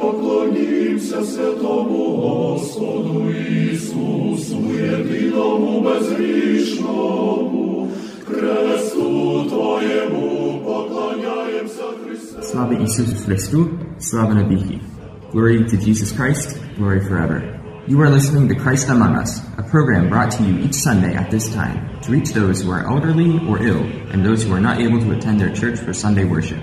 Поклонімся святому Господу Ісусу, єдиному безгрішному, Христу Твоєму поклоняємося Христе. Слава Ісусу Христу, слава навіки. Glory to Jesus Christ, glory forever. You are listening to Christ Among Us, a program brought to you each Sunday at this time to reach those who are elderly or ill and those who are not able to attend their church for Sunday worship.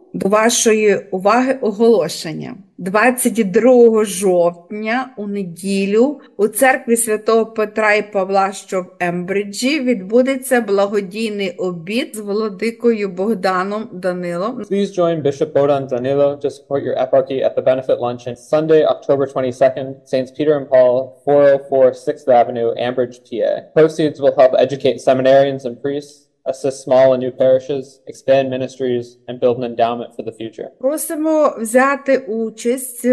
До вашої уваги оголошення. 22 жовтня у неділю у церкві святого Петра і Павла, що в Ембриджі, відбудеться благодійний обід з владикою Богданом Данилом. Please join Bishop Bodan Danilo to support your eparchy at the benefit luncheon Sunday, October 22nd, Saints Peter and Paul, 404 6th Avenue, Ambridge, PA. Proceeds will help educate seminarians and priests, assist small and new parishes, expand ministries, and build an endowment for the future. Просимо взяти участь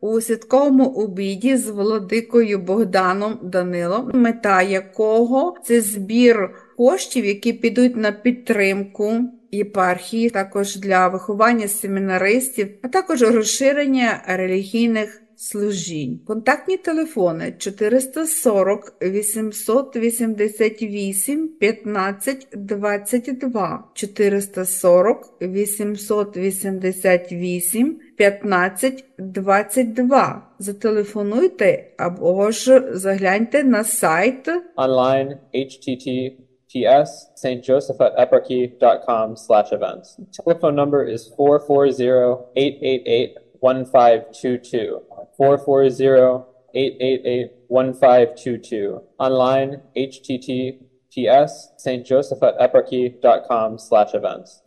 у святковому обіді з владикою Богданом Данилом, мета якого це збір коштів, які підуть на підтримку єпархії, також для виховання семінаристів, а також розширення релігійних служінь. Контактні телефони 440 888 15 22 440 888 15 22. Зателефонуйте або ж загляньте на сайт Online, https stjosephateparchy.com slash events. Telephone number is 440-888-1522. 440-888-1522. Online, https stjosephateparchy.com slash events.